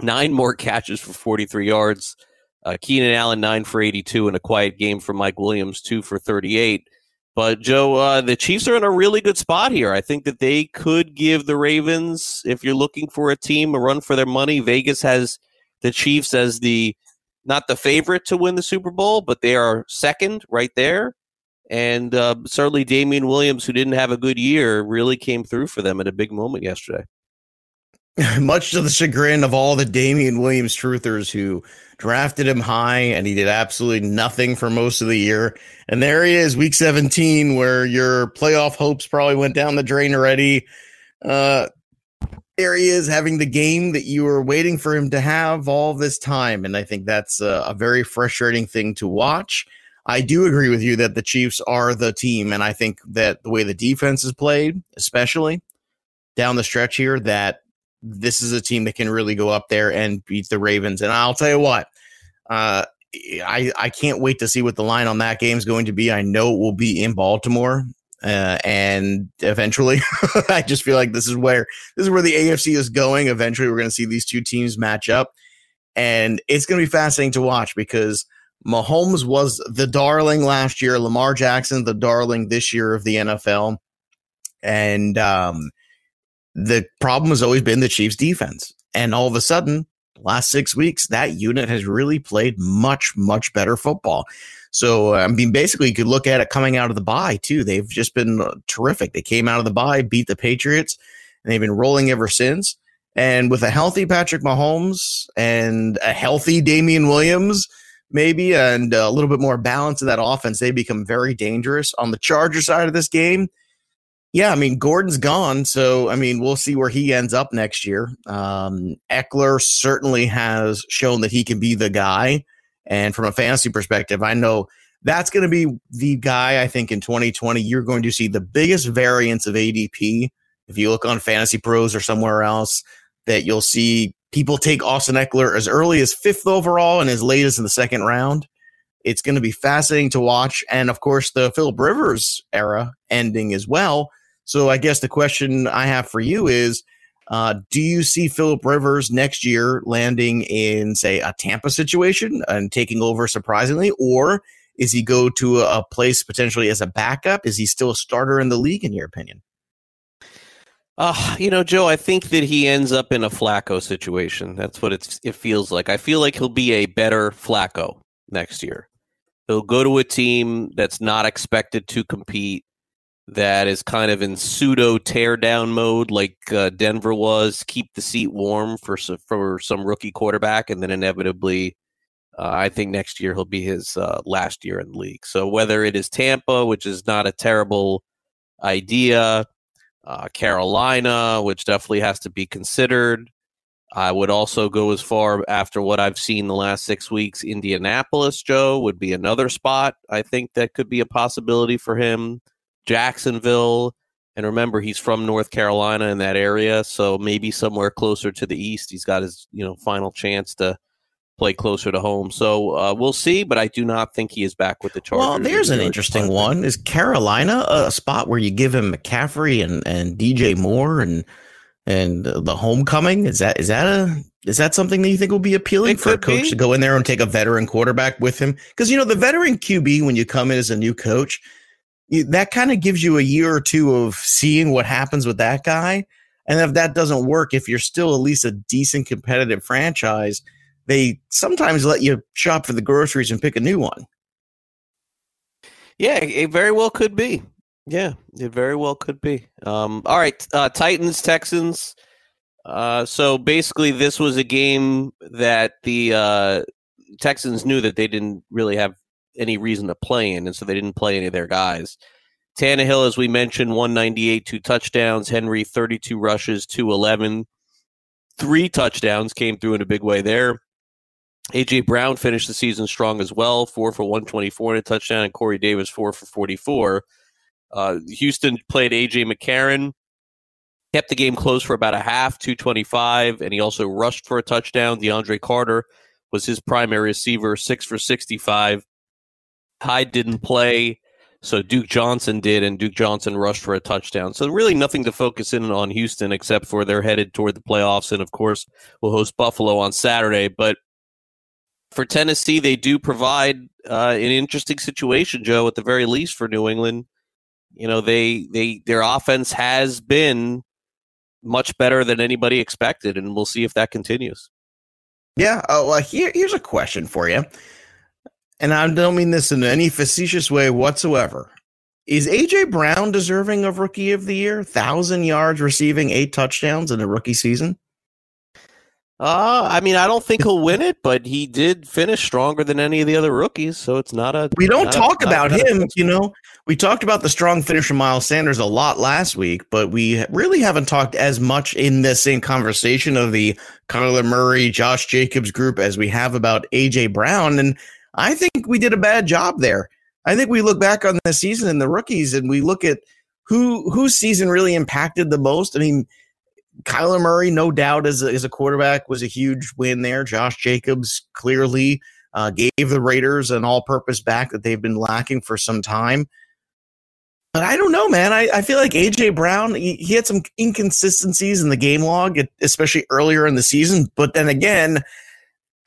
nine more catches for 43 yards. Uh, Keenan Allen, nine for 82, and a quiet game for Mike Williams, two for 38. But Joe, uh, the Chiefs are in a really good spot here. I think that they could give the Ravens, if you're looking for a team, a run for their money. Vegas has the Chiefs as the not the favorite to win the Super Bowl, but they are second right there. And uh, certainly Damien Williams, who didn't have a good year, really came through for them at a big moment yesterday. Much to the chagrin of all the Damien Williams truthers who drafted him high and he did absolutely nothing for most of the year. And there he is, week 17, where your playoff hopes probably went down the drain already. Uh, there he is having the game that you were waiting for him to have all this time. And I think that's a, a very frustrating thing to watch. I do agree with you that the Chiefs are the team. And I think that the way the defense is played, especially down the stretch here, that this is a team that can really go up there and beat the Ravens. And I'll tell you what, uh, I I can't wait to see what the line on that game is going to be. I know it will be in Baltimore, uh, and eventually, I just feel like this is where this is where the AFC is going. Eventually, we're going to see these two teams match up, and it's going to be fascinating to watch because Mahomes was the darling last year, Lamar Jackson the darling this year of the NFL, and um, the problem has always been the Chiefs' defense, and all of a sudden, last six weeks, that unit has really played much much better football. So, I mean, basically, you could look at it coming out of the bye, too. They've just been uh, terrific. They came out of the bye, beat the Patriots, and they've been rolling ever since. And with a healthy Patrick Mahomes and a healthy Damien Williams, maybe, and a little bit more balance in that offense, they become very dangerous. On the Charger side of this game, yeah, I mean, Gordon's gone. So, I mean, we'll see where he ends up next year. Um, Ekeler certainly has shown that he can be the guy. And from a fantasy perspective, I know that's going to be the guy I think in 2020 you're going to see the biggest variance of ADP. If you look on Fantasy Pros or somewhere else, that you'll see people take Austin Ekeler as early as fifth overall and as late as in the second round. It's going to be fascinating to watch. And of course, the Philip Rivers era ending as well. So I guess the question I have for you is uh, do you see Philip Rivers next year landing in, say, a Tampa situation and taking over surprisingly, or is he go to a place potentially as a backup? Is he still a starter in the league, in your opinion? Uh, you know, Joe, I think that he ends up in a Flacco situation. That's what it's, it feels like. I feel like he'll be a better Flacco next year. He'll go to a team that's not expected to compete that is kind of in pseudo teardown mode, like uh, Denver was, keep the seat warm for for some rookie quarterback, and then inevitably, uh, I think next year he'll be his uh, last year in the league. So whether it is Tampa, which is not a terrible idea, uh, Carolina, which definitely has to be considered. I would also go as far after what I've seen the last six weeks. Indianapolis, Joe, would be another spot I think that could be a possibility for him. Jacksonville. And remember, he's from North Carolina in that area, so maybe somewhere closer to the east. He's got his you know final chance to play closer to home. So uh, we'll see, but I do not think he is back with the Chargers. Well, there's an interesting one. Is Carolina a spot where you give him McCaffrey and, and DJ Moore and and the homecoming? Is that is that a is that something that you think will be appealing it for a coach be. to go in there and take a veteran quarterback with him? Because you know the veteran QB when you come in as a new coach that kind of gives you a year or two of seeing what happens with that guy. And if that doesn't work, if you're still at least a decent competitive franchise, they sometimes let you shop for the groceries and pick a new one. Yeah, it very well could be. Yeah, it very well could be. Um, all right, uh, Titans, Texans. Uh, so basically, this was a game that the uh, Texans knew that they didn't really have any reason to play in, and so they didn't play any of their guys. Tannehill, as we mentioned, 198, two touchdowns. Henry, 32 rushes, 211. Three touchdowns came through in a big way there. AJ Brown finished the season strong as well, four for 124 and a touchdown, and Corey Davis, four for 44. Uh, Houston played AJ McCarron, kept the game close for about a half, 225, and he also rushed for a touchdown. DeAndre Carter was his primary receiver, six for 65. Hyde didn't play, so Duke Johnson did, and Duke Johnson rushed for a touchdown. So really nothing to focus in on Houston except for they're headed toward the playoffs, and of course we'll host Buffalo on Saturday. But for Tennessee, they do provide uh, an interesting situation, Joe, at the very least for New England. You know, they they their offense has been much better than anybody expected, and we'll see if that continues. Yeah. Oh, well, here, here's a question for you. And I don't mean this in any facetious way whatsoever. Is AJ Brown deserving of rookie of the year? Thousand yards receiving eight touchdowns in a rookie season? Uh, I mean, I don't think he'll win it, but he did finish stronger than any of the other rookies, so it's not a. We don't talk a, about him, you know. We talked about the strong finisher Miles Sanders a lot last week, but we really haven't talked as much in the same conversation of the Kyler Murray, Josh Jacobs group as we have about AJ Brown, and I think we did a bad job there. I think we look back on the season and the rookies, and we look at who whose season really impacted the most. I mean Kyler Murray, no doubt, as a, as a quarterback, was a huge win there. Josh Jacobs clearly uh, gave the Raiders an all purpose back that they've been lacking for some time. But I don't know, man. I, I feel like AJ Brown, he, he, had some inconsistencies in the game log, especially earlier in the season. But then again,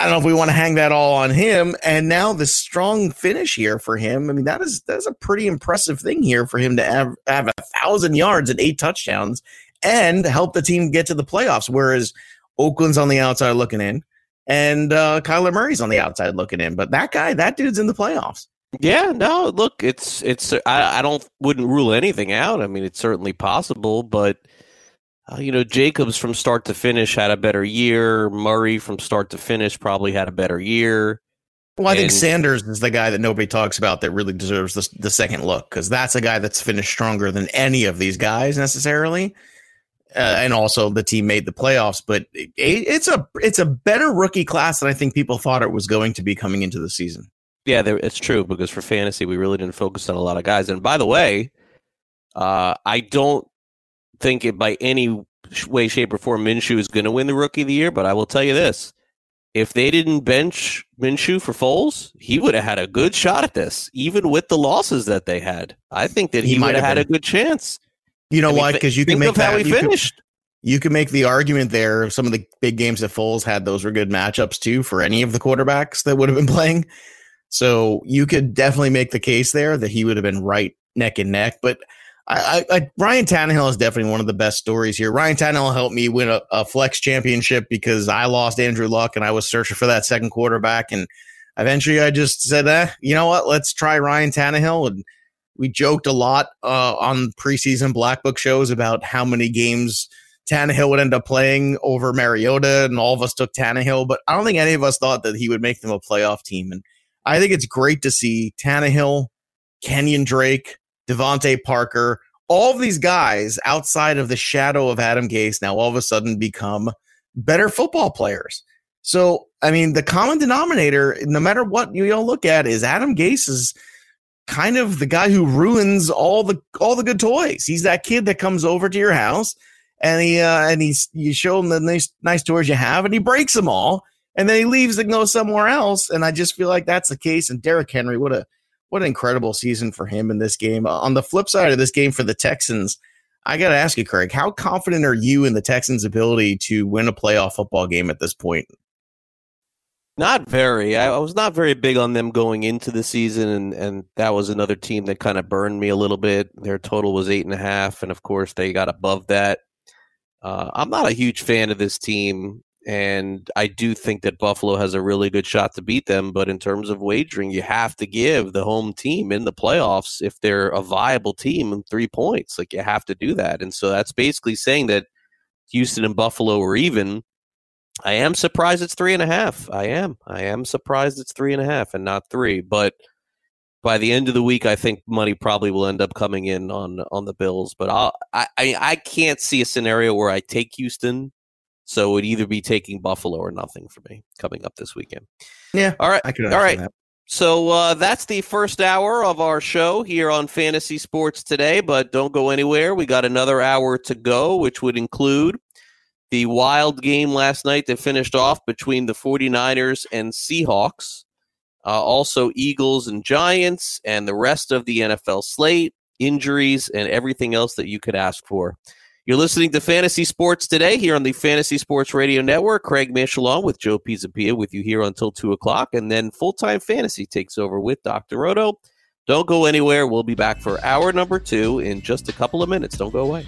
don't know if we want to hang that all on him. And now the strong finish here for him. I mean, that is that's a pretty impressive thing here for him to have, have a thousand yards and eight touchdowns and help the team get to the playoffs. Whereas Oakland's on the outside looking in, and uh, Kyler Murray's on the outside looking in. But that guy, that dude's in the playoffs. Yeah, no, look, it's it's. I, I don't wouldn't rule anything out. I mean, it's certainly possible, but uh, you know, Jacobs from start to finish had a better year. Murray from start to finish probably had a better year. Well, I and, think Sanders is the guy that nobody talks about that really deserves the, the second look because that's a guy that's finished stronger than any of these guys necessarily uh, and also the team made the playoffs. But it, it's a it's a better rookie class than I think people thought it was going to be coming into the season. Yeah, there, it's true because for fantasy we really didn't focus on a lot of guys. And by the way, uh, I don't think it by any way, shape, or form Minshew is going to win the Rookie of the Year. But I will tell you this: if they didn't bench Minshew for Foles, he would have had a good shot at this, even with the losses that they had. I think that he, he might have had a good chance. You know I mean, why? Because you can make that, how he finished. You can make the argument there. Some of the big games that Foles had, those were good matchups too for any of the quarterbacks that would have been playing. So you could definitely make the case there that he would have been right neck and neck. But I, I, Ryan Tannehill is definitely one of the best stories here. Ryan Tannehill helped me win a, a, flex championship because I lost Andrew Luck and I was searching for that second quarterback. And eventually I just said, eh, you know what? Let's try Ryan Tannehill. And we joked a lot uh, on preseason black book shows about how many games Tannehill would end up playing over Mariota, and all of us took Tannehill, but I don't think any of us thought that he would make them a playoff team. And I think it's great to see Tannehill, Kenyon Drake, DeVante Parker, all of these guys outside of the shadow of Adam Gase now all of a sudden become better football players. So, I mean, the common denominator, no matter what you all look at, is Adam Gase is – kind of the guy who ruins all the all the good toys. He's that kid that comes over to your house and he uh, and he's you show him the nice nice toys you have and he breaks them all and then he leaves and goes somewhere else. And I just feel like that's the case. And Derrick Henry, what a what an incredible season for him in this game. On the flip side of this game for the Texans, I got to ask you, Craig, how confident are you in the Texans' ability to win a playoff football game at this point? Not very. I, was not very big on them going into the season, and, and that was another team that kind of burned me a little bit. Their total was eight and a half, and of course they got above that. Uh, I'm not a huge fan of this team, and I do think that Buffalo has a really good shot to beat them. But in terms of wagering, you have to give the home team in the playoffs if they're a viable team three points. Like you have to do that, and so that's basically saying that Houston and Buffalo are even I am surprised it's three and a half. I am. I am surprised it's three and a half and not three. But by the end of the week, I think money probably will end up coming in on on the Bills. But I'll, I I can't see a scenario where I take Houston. So it would either be taking Buffalo or nothing for me coming up this weekend. Yeah. All right. I could All right. That. So uh, that's the first hour of our show here on Fantasy Sports today. But don't go anywhere. We got another hour to go, which would include the wild game last night that finished off between the 49ers and Seahawks. Uh, also, Eagles and Giants, and the rest of the NFL slate, injuries, and everything else that you could ask for. You're listening to Fantasy Sports today here on the Fantasy Sports Radio Network. Craig Mish along with Joe Pisapia with you here until 2 o'clock. And then Full Time Fantasy takes over with Dr. Roto. Don't go anywhere. We'll be back for hour number two in just a couple of minutes. Don't go away.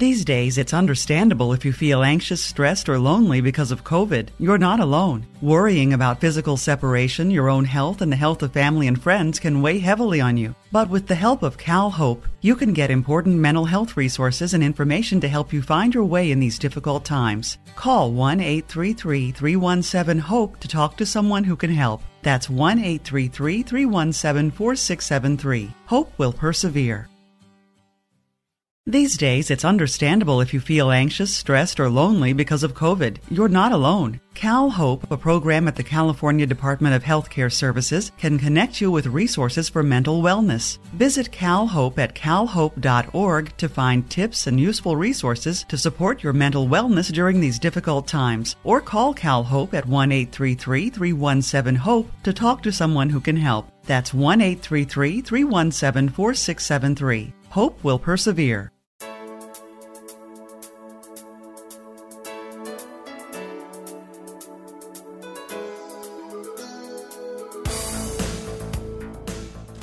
These days, it's understandable if you feel anxious, stressed, or lonely because of COVID. You're not alone. Worrying about physical separation, your own health, and the health of family and friends can weigh heavily on you. But with the help of Cal Hope, you can get important mental health resources and information to help you find your way in these difficult times. Call 1 833 317 HOPE to talk to someone who can help. That's 1 833 317 4673. Hope will persevere. These days, it's understandable if you feel anxious, stressed, or lonely because of COVID. You're not alone. Cal Hope, a program at the California Department of Healthcare Services, can connect you with resources for mental wellness. Visit Cal Hope at calhope.org to find tips and useful resources to support your mental wellness during these difficult times. Or call Cal Hope at 1 833 317 HOPE to talk to someone who can help. That's 1 833 317 4673. Hope will persevere.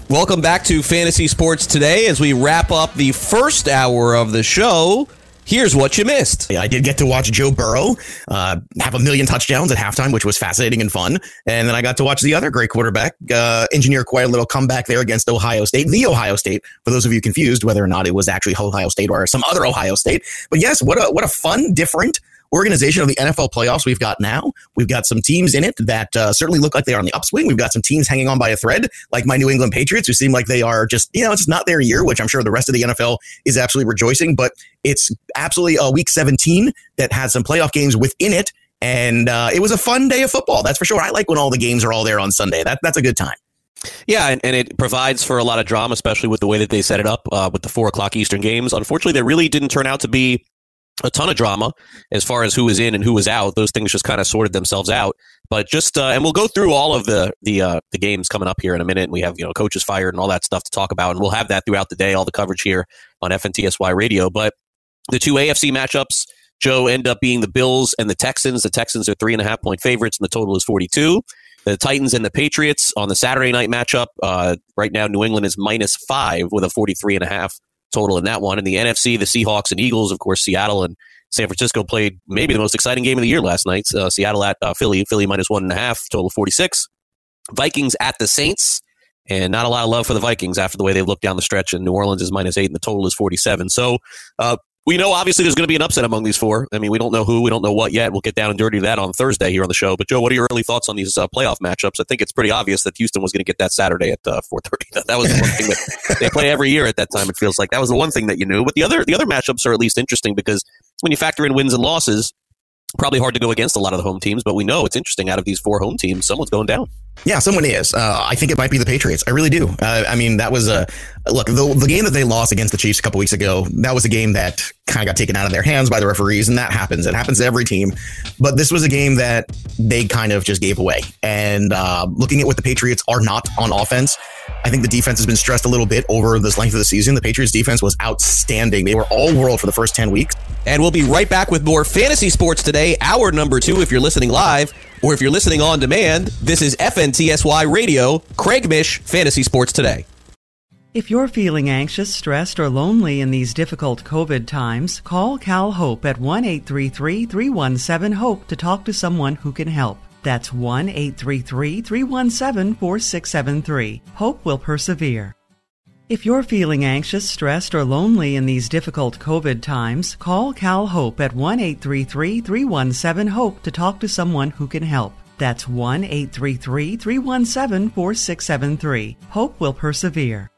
Welcome back to Fantasy Sports Today as we wrap up the first hour of the show. Here's what you missed. I did get to watch Joe Burrow uh, have a million touchdowns at halftime, which was fascinating and fun. And then I got to watch the other great quarterback uh, engineer quite a little comeback there against Ohio State, the Ohio State. For those of you confused whether or not it was actually Ohio State or some other Ohio State, but yes, what a what a fun, different organization of the NFL playoffs we've got now. We've got some teams in it that uh, certainly look like they are on the upswing. We've got some teams hanging on by a thread, like my New England Patriots, who seem like they are just, you know, it's not their year, which I'm sure the rest of the NFL is absolutely rejoicing. But it's absolutely a week 17 that has some playoff games within it. And uh, it was a fun day of football, that's for sure. I like when all the games are all there on Sunday. That, that's a good time. Yeah, and, and it provides for a lot of drama, especially with the way that they set it up uh, with the four o'clock Eastern games. Unfortunately, there really didn't turn out to be a ton of drama as far as who was in and who was out. Those things just kind of sorted themselves out. But just uh, and we'll go through all of the the uh, the games coming up here in a minute. And we have you know coaches fired and all that stuff to talk about, and we'll have that throughout the day, all the coverage here on FNTSY Radio. But the two AFC matchups, Joe, end up being the Bills and the Texans. The Texans are three and a half point favorites, and the total is forty two. The Titans and the Patriots on the Saturday night matchup. Uh, right now, New England is minus five with a 43 and a half total in that one. In the NFC, the Seahawks and Eagles, of course, Seattle and San Francisco played maybe the most exciting game of the year last night. Uh, Seattle at uh, Philly, Philly minus one and a half, total 46. Vikings at the Saints, and not a lot of love for the Vikings after the way they looked down the stretch. And New Orleans is minus eight, and the total is 47. So uh, we know obviously there's going to be an upset among these four. I mean, we don't know who, we don't know what yet. We'll get down and dirty to that on Thursday here on the show. But Joe, what are your early thoughts on these uh, playoff matchups? I think it's pretty obvious that Houston was going to get that Saturday at uh, 4:30. That was the one thing that they play every year at that time. It feels like that was the one thing that you knew. But the other the other matchups are at least interesting because when you factor in wins and losses, probably hard to go against a lot of the home teams. But we know it's interesting. Out of these four home teams, someone's going down. Yeah, someone is. Uh, I think it might be the Patriots. I really do. Uh, I mean, that was a look. The, the game that they lost against the Chiefs a couple weeks ago, that was a game that kind of got taken out of their hands by the referees, and that happens. It happens to every team. But this was a game that they kind of just gave away. And uh, looking at what the Patriots are not on offense, I think the defense has been stressed a little bit over this length of the season. The Patriots defense was outstanding. They were all world for the first 10 weeks. And we'll be right back with more fantasy sports today, hour number two, if you're listening live. Or if you're listening on demand, this is FNTSY Radio, Craig Mish, Fantasy Sports Today. If you're feeling anxious, stressed, or lonely in these difficult COVID times, call Cal Hope at 1 833 317 HOPE to talk to someone who can help. That's 1 833 317 4673. Hope will persevere. If you're feeling anxious, stressed, or lonely in these difficult COVID times, call Cal Hope at 1 833 317 HOPE to talk to someone who can help. That's 1 833 317 4673. Hope will persevere.